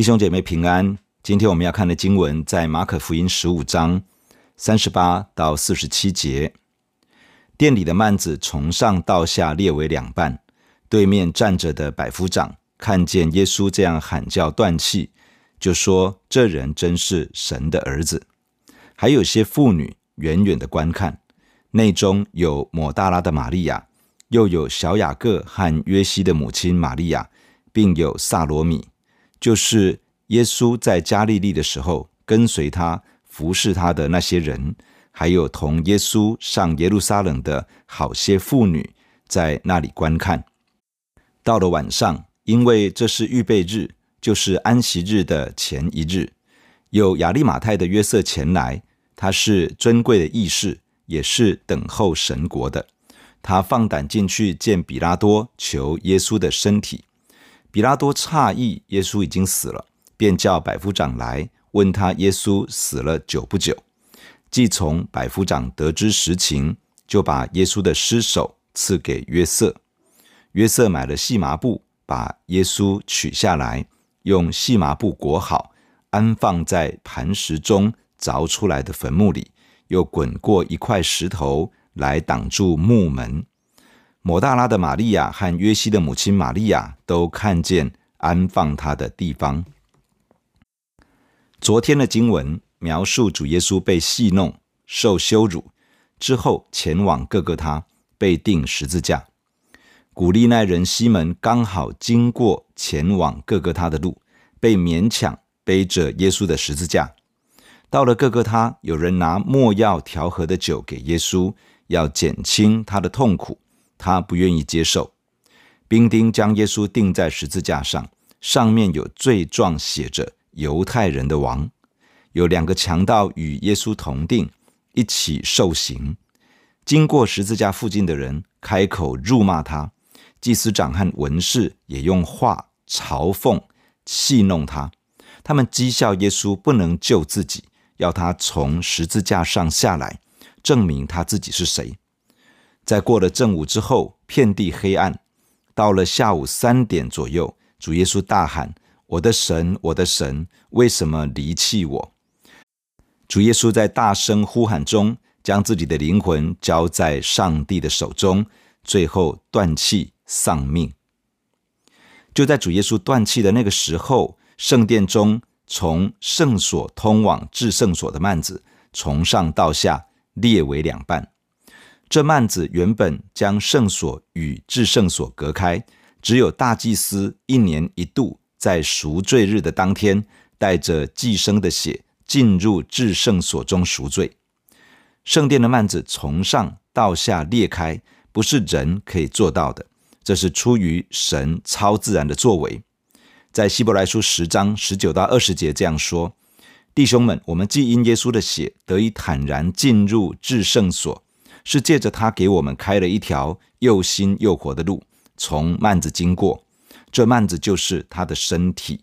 弟兄姐妹平安。今天我们要看的经文在马可福音十五章三十八到四十七节。店里的幔子从上到下裂为两半，对面站着的百夫长看见耶稣这样喊叫断气，就说：“这人真是神的儿子。”还有些妇女远远的观看，内中有抹大拉的玛利亚，又有小雅各和约西的母亲玛利亚，并有撒罗米。就是耶稣在加利利的时候，跟随他服侍他的那些人，还有同耶稣上耶路撒冷的好些妇女，在那里观看。到了晚上，因为这是预备日，就是安息日的前一日，有亚利马太的约瑟前来，他是尊贵的义士，也是等候神国的。他放胆进去见比拉多，求耶稣的身体。比拉多诧异耶稣已经死了，便叫百夫长来问他耶稣死了久不久。既从百夫长得知实情，就把耶稣的尸首赐给约瑟。约瑟买了细麻布，把耶稣取下来，用细麻布裹好，安放在磐石中凿出来的坟墓里，又滚过一块石头来挡住墓门。抹大拉的玛利亚和约西的母亲玛利亚都看见安放他的地方。昨天的经文描述主耶稣被戏弄、受羞辱之后，前往各各他被钉十字架。古利奈人西门刚好经过前往各各他的路，被勉强背着耶稣的十字架。到了各各他，有人拿没药调和的酒给耶稣，要减轻他的痛苦。他不愿意接受，兵丁将耶稣钉在十字架上，上面有罪状写着“犹太人的王”。有两个强盗与耶稣同钉，一起受刑。经过十字架附近的人开口辱骂他，祭司长和文士也用话嘲讽、戏弄他。他们讥笑耶稣不能救自己，要他从十字架上下来，证明他自己是谁。在过了正午之后，遍地黑暗。到了下午三点左右，主耶稣大喊：“我的神，我的神，为什么离弃我？”主耶稣在大声呼喊中，将自己的灵魂交在上帝的手中，最后断气丧命。就在主耶稣断气的那个时候，圣殿中从圣所通往至圣所的幔子，从上到下裂为两半。这幔子原本将圣所与至圣所隔开，只有大祭司一年一度在赎罪日的当天，带着祭牲的血进入至圣所中赎罪。圣殿的幔子从上到下裂开，不是人可以做到的，这是出于神超自然的作为。在希伯来书十章十九到二十节这样说：“弟兄们，我们既因耶稣的血得以坦然进入至圣所。”是借着他给我们开了一条又新又活的路，从幔子经过。这幔子就是他的身体。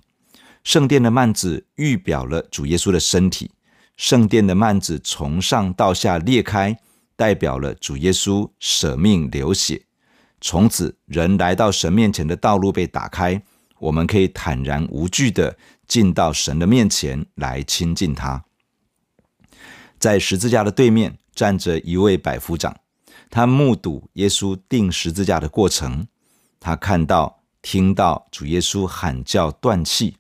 圣殿的幔子预表了主耶稣的身体。圣殿的幔子从上到下裂开，代表了主耶稣舍命流血。从此，人来到神面前的道路被打开，我们可以坦然无惧的进到神的面前来亲近他。在十字架的对面，站着一位百夫长，他目睹耶稣钉十字架的过程，他看到、听到主耶稣喊叫断气，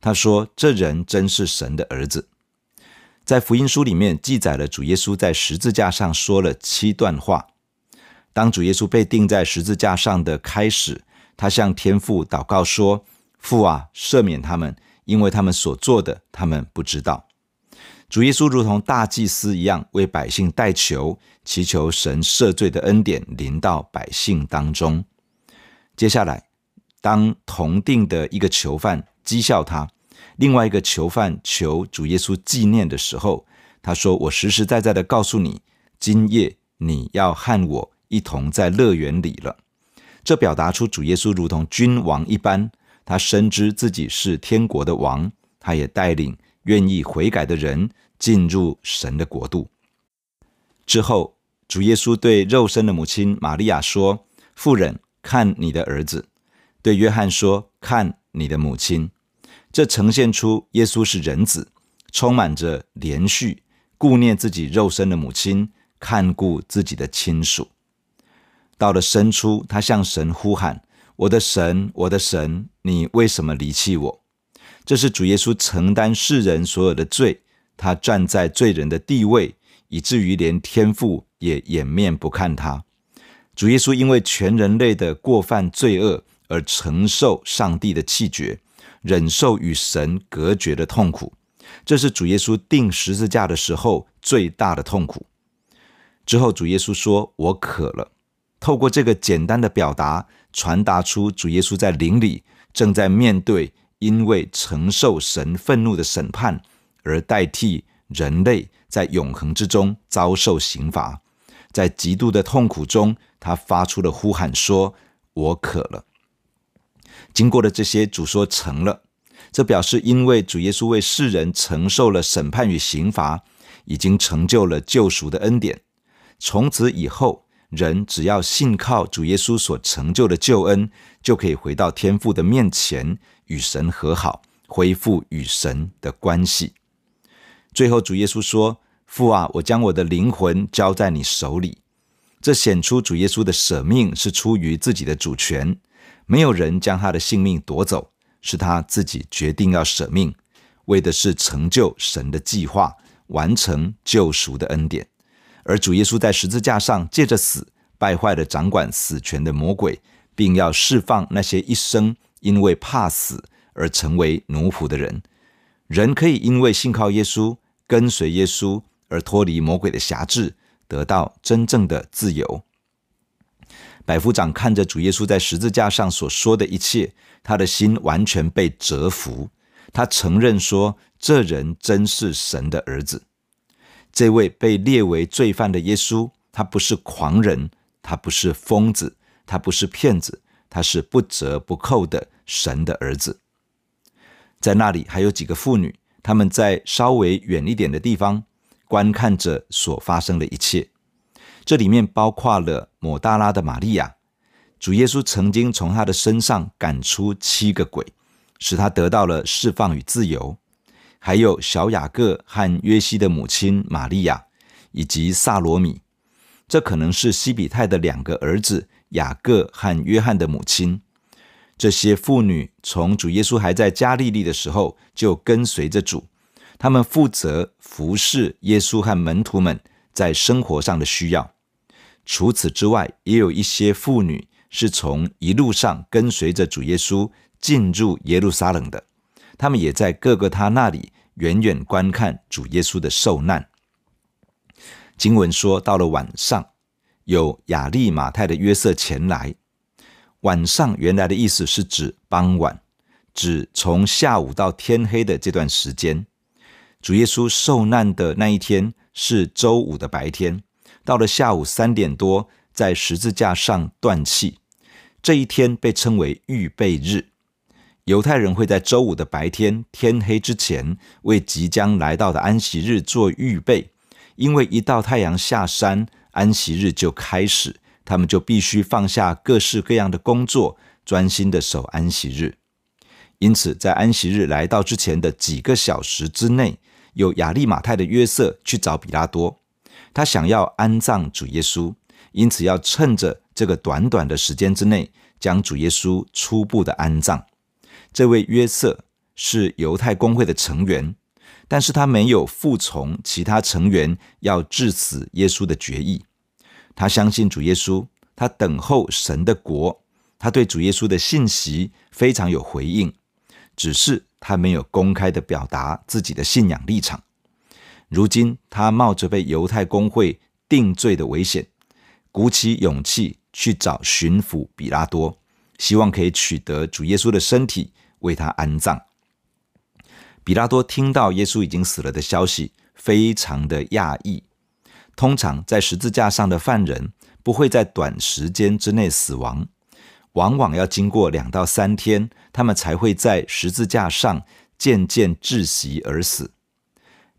他说：“这人真是神的儿子。”在福音书里面记载了主耶稣在十字架上说了七段话。当主耶稣被钉在十字架上的开始，他向天父祷告说：“父啊，赦免他们，因为他们所做的，他们不知道。”主耶稣如同大祭司一样，为百姓代求，祈求神赦罪的恩典临到百姓当中。接下来，当同定的一个囚犯讥笑他，另外一个囚犯求主耶稣纪念的时候，他说：“我实实在在的告诉你，今夜你要和我一同在乐园里了。”这表达出主耶稣如同君王一般，他深知自己是天国的王，他也带领。愿意悔改的人进入神的国度。之后，主耶稣对肉身的母亲玛利亚说：“妇人，看你的儿子。”对约翰说：“看你的母亲。”这呈现出耶稣是人子，充满着怜恤，顾念自己肉身的母亲，看顾自己的亲属。到了深处，他向神呼喊：“我的神，我的神，你为什么离弃我？”这是主耶稣承担世人所有的罪，他站在罪人的地位，以至于连天父也掩面不看他。主耶稣因为全人类的过犯罪恶而承受上帝的弃绝。忍受与神隔绝的痛苦，这是主耶稣钉十字架的时候最大的痛苦。之后，主耶稣说：“我渴了。”透过这个简单的表达，传达出主耶稣在灵里正在面对因为承受神愤怒的审判，而代替人类在永恒之中遭受刑罚。在极度的痛苦中，他发出了呼喊，说：“我渴了。”经过了这些，主说成了，这表示因为主耶稣为世人承受了审判与刑罚，已经成就了救赎的恩典。从此以后，人只要信靠主耶稣所成就的救恩，就可以回到天父的面前，与神和好，恢复与神的关系。最后，主耶稣说：“父啊，我将我的灵魂交在你手里。”这显出主耶稣的舍命是出于自己的主权。没有人将他的性命夺走，是他自己决定要舍命，为的是成就神的计划，完成救赎的恩典。而主耶稣在十字架上借着死败坏了掌管死权的魔鬼，并要释放那些一生因为怕死而成为奴仆的人。人可以因为信靠耶稣，跟随耶稣而脱离魔鬼的辖制，得到真正的自由。百夫长看着主耶稣在十字架上所说的一切，他的心完全被折服。他承认说：“这人真是神的儿子。”这位被列为罪犯的耶稣，他不是狂人，他不是疯子，他不是骗子，他是不折不扣的神的儿子。在那里还有几个妇女，他们在稍微远一点的地方观看着所发生的一切。这里面包括了抹大拉的玛利亚，主耶稣曾经从她的身上赶出七个鬼，使她得到了释放与自由；还有小雅各和约西的母亲玛利亚，以及撒罗米，这可能是西比泰的两个儿子雅各和约翰的母亲。这些妇女从主耶稣还在加利利的时候就跟随着主，他们负责服侍耶稣和门徒们。在生活上的需要。除此之外，也有一些妇女是从一路上跟随着主耶稣进入耶路撒冷的，他们也在各个他那里远远观看主耶稣的受难。经文说，到了晚上，有亚利马太的约瑟前来。晚上原来的意思是指傍晚，指从下午到天黑的这段时间。主耶稣受难的那一天。是周五的白天，到了下午三点多，在十字架上断气。这一天被称为预备日。犹太人会在周五的白天天黑之前，为即将来到的安息日做预备，因为一到太阳下山，安息日就开始，他们就必须放下各式各样的工作，专心的守安息日。因此，在安息日来到之前的几个小时之内，有亚利马太的约瑟去找比拉多，他想要安葬主耶稣，因此要趁着这个短短的时间之内，将主耶稣初步的安葬。这位约瑟是犹太公会的成员，但是他没有服从其他成员要致死耶稣的决议。他相信主耶稣，他等候神的国，他对主耶稣的信息非常有回应，只是。他没有公开的表达自己的信仰立场。如今，他冒着被犹太公会定罪的危险，鼓起勇气去找巡抚比拉多，希望可以取得主耶稣的身体，为他安葬。比拉多听到耶稣已经死了的消息，非常的讶异。通常在十字架上的犯人不会在短时间之内死亡。往往要经过两到三天，他们才会在十字架上渐渐窒息而死。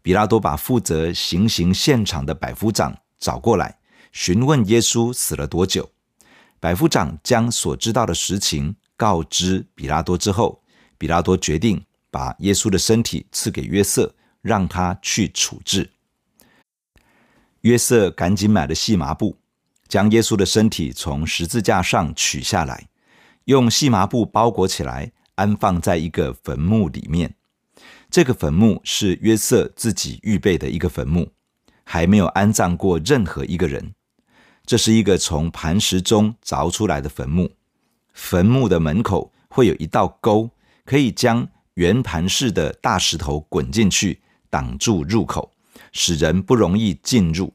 比拉多把负责行刑现场的百夫长找过来，询问耶稣死了多久。百夫长将所知道的实情告知比拉多之后，比拉多决定把耶稣的身体赐给约瑟，让他去处置。约瑟赶紧买了细麻布，将耶稣的身体从十字架上取下来，用细麻布包裹起来，安放在一个坟墓里面。这个坟墓是约瑟自己预备的一个坟墓，还没有安葬过任何一个人。这是一个从磐石中凿出来的坟墓，坟墓的门口会有一道沟，可以将圆盘式的大石头滚进去，挡住入口。使人不容易进入。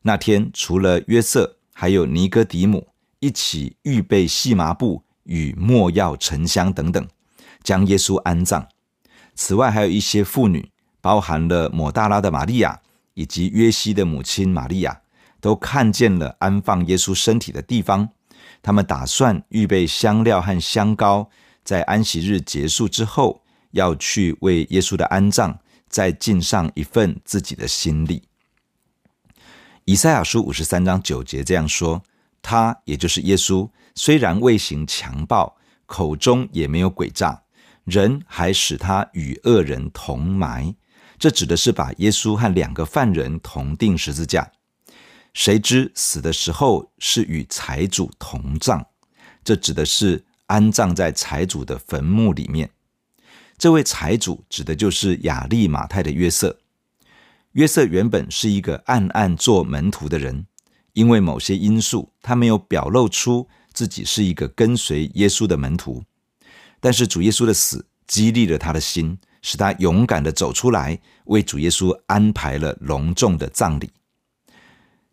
那天，除了约瑟，还有尼哥底母一起预备细麻布与没药、沉香等等，将耶稣安葬。此外，还有一些妇女，包含了抹大拉的玛利亚以及约西的母亲玛利亚，都看见了安放耶稣身体的地方。他们打算预备香料和香膏，在安息日结束之后，要去为耶稣的安葬。再尽上一份自己的心力。以赛亚书五十三章九节这样说：“他也就是耶稣，虽然未行强暴，口中也没有诡诈，人还使他与恶人同埋。”这指的是把耶稣和两个犯人同钉十字架。谁知死的时候是与财主同葬，这指的是安葬在财主的坟墓里面。这位财主指的就是亚利马太的约瑟。约瑟原本是一个暗暗做门徒的人，因为某些因素，他没有表露出自己是一个跟随耶稣的门徒。但是主耶稣的死激励了他的心，使他勇敢的走出来，为主耶稣安排了隆重的葬礼。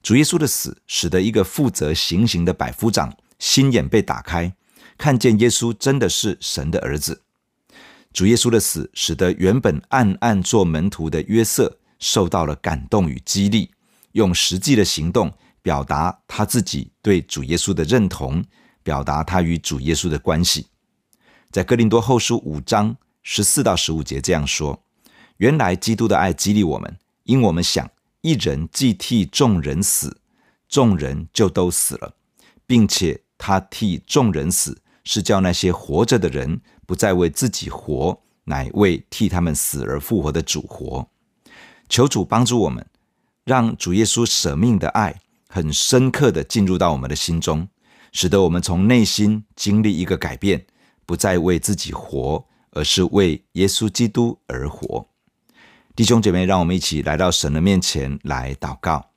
主耶稣的死使得一个负责行刑的百夫长心眼被打开，看见耶稣真的是神的儿子。主耶稣的死，使得原本暗暗做门徒的约瑟受到了感动与激励，用实际的行动表达他自己对主耶稣的认同，表达他与主耶稣的关系。在哥林多后书五章十四到十五节这样说：原来基督的爱激励我们，因我们想一人既替众人死，众人就都死了，并且他替众人死，是叫那些活着的人。不再为自己活，乃为替他们死而复活的主活。求主帮助我们，让主耶稣舍命的爱很深刻的进入到我们的心中，使得我们从内心经历一个改变，不再为自己活，而是为耶稣基督而活。弟兄姐妹，让我们一起来到神的面前来祷告。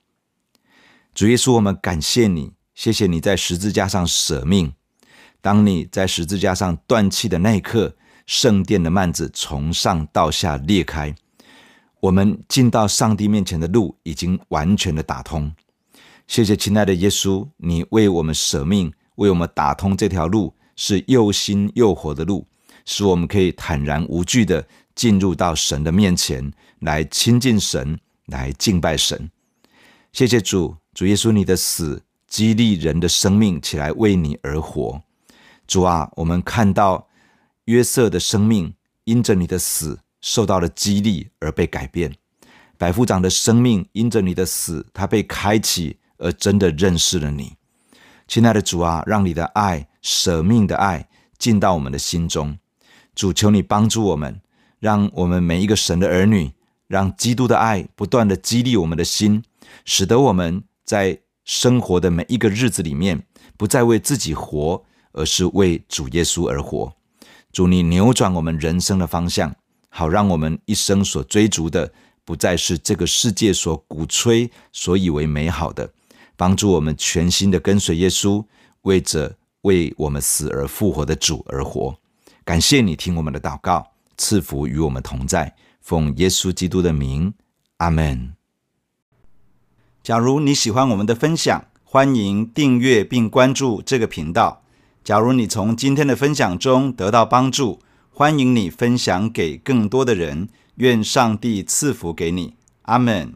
主耶稣，我们感谢你，谢谢你在十字架上舍命。当你在十字架上断气的那一刻，圣殿的幔子从上到下裂开，我们进到上帝面前的路已经完全的打通。谢谢亲爱的耶稣，你为我们舍命，为我们打通这条路，是又新又活的路，使我们可以坦然无惧的进入到神的面前来亲近神，来敬拜神。谢谢主，主耶稣，你的死激励人的生命起来为你而活。主啊，我们看到约瑟的生命因着你的死受到了激励而被改变，百夫长的生命因着你的死，他被开启而真的认识了你。亲爱的主啊，让你的爱舍命的爱进到我们的心中。主，求你帮助我们，让我们每一个神的儿女，让基督的爱不断的激励我们的心，使得我们在生活的每一个日子里面，不再为自己活。而是为主耶稣而活，主你扭转我们人生的方向，好让我们一生所追逐的不再是这个世界所鼓吹、所以为美好的，帮助我们全心的跟随耶稣，为着为我们死而复活的主而活。感谢你听我们的祷告，赐福与我们同在，奉耶稣基督的名，阿门。假如你喜欢我们的分享，欢迎订阅并关注这个频道。假如你从今天的分享中得到帮助，欢迎你分享给更多的人。愿上帝赐福给你，阿门。